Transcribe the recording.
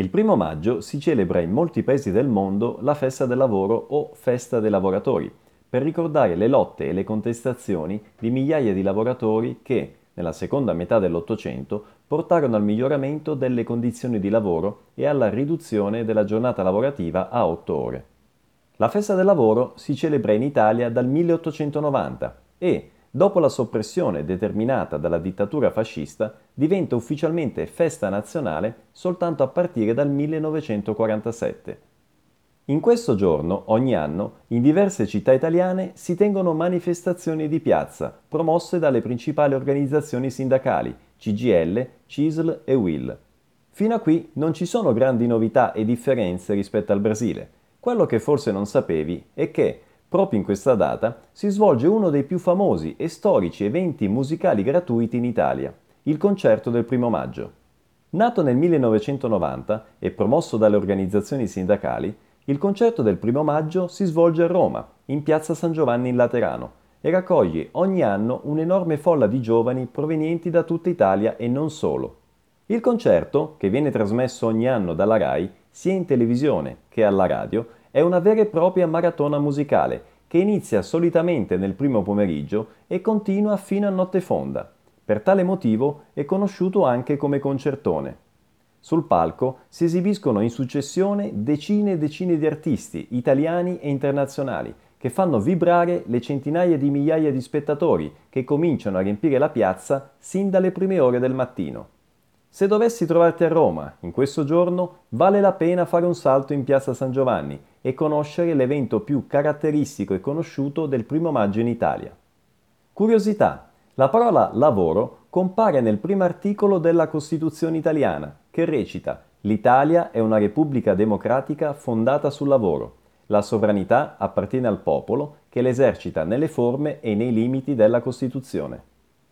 Il primo maggio si celebra in molti paesi del mondo la festa del lavoro o festa dei lavoratori, per ricordare le lotte e le contestazioni di migliaia di lavoratori che, nella seconda metà dell'Ottocento, portarono al miglioramento delle condizioni di lavoro e alla riduzione della giornata lavorativa a otto ore. La festa del lavoro si celebra in Italia dal 1890 e, dopo la soppressione determinata dalla dittatura fascista, diventa ufficialmente festa nazionale soltanto a partire dal 1947. In questo giorno, ogni anno, in diverse città italiane si tengono manifestazioni di piazza promosse dalle principali organizzazioni sindacali CGL, CISL e WIL. Fino a qui non ci sono grandi novità e differenze rispetto al Brasile. Quello che forse non sapevi è che, Proprio in questa data si svolge uno dei più famosi e storici eventi musicali gratuiti in Italia, il concerto del primo maggio. Nato nel 1990 e promosso dalle organizzazioni sindacali, il concerto del primo maggio si svolge a Roma, in piazza San Giovanni in Laterano, e raccoglie ogni anno un'enorme folla di giovani provenienti da tutta Italia e non solo. Il concerto, che viene trasmesso ogni anno dalla RAI, sia in televisione che alla radio, è una vera e propria maratona musicale che inizia solitamente nel primo pomeriggio e continua fino a notte fonda. Per tale motivo è conosciuto anche come concertone. Sul palco si esibiscono in successione decine e decine di artisti italiani e internazionali che fanno vibrare le centinaia di migliaia di spettatori che cominciano a riempire la piazza sin dalle prime ore del mattino. Se dovessi trovarti a Roma in questo giorno, vale la pena fare un salto in piazza San Giovanni e conoscere l'evento più caratteristico e conosciuto del primo maggio in Italia. Curiosità. La parola lavoro compare nel primo articolo della Costituzione italiana, che recita L'Italia è una repubblica democratica fondata sul lavoro. La sovranità appartiene al popolo che l'esercita nelle forme e nei limiti della Costituzione.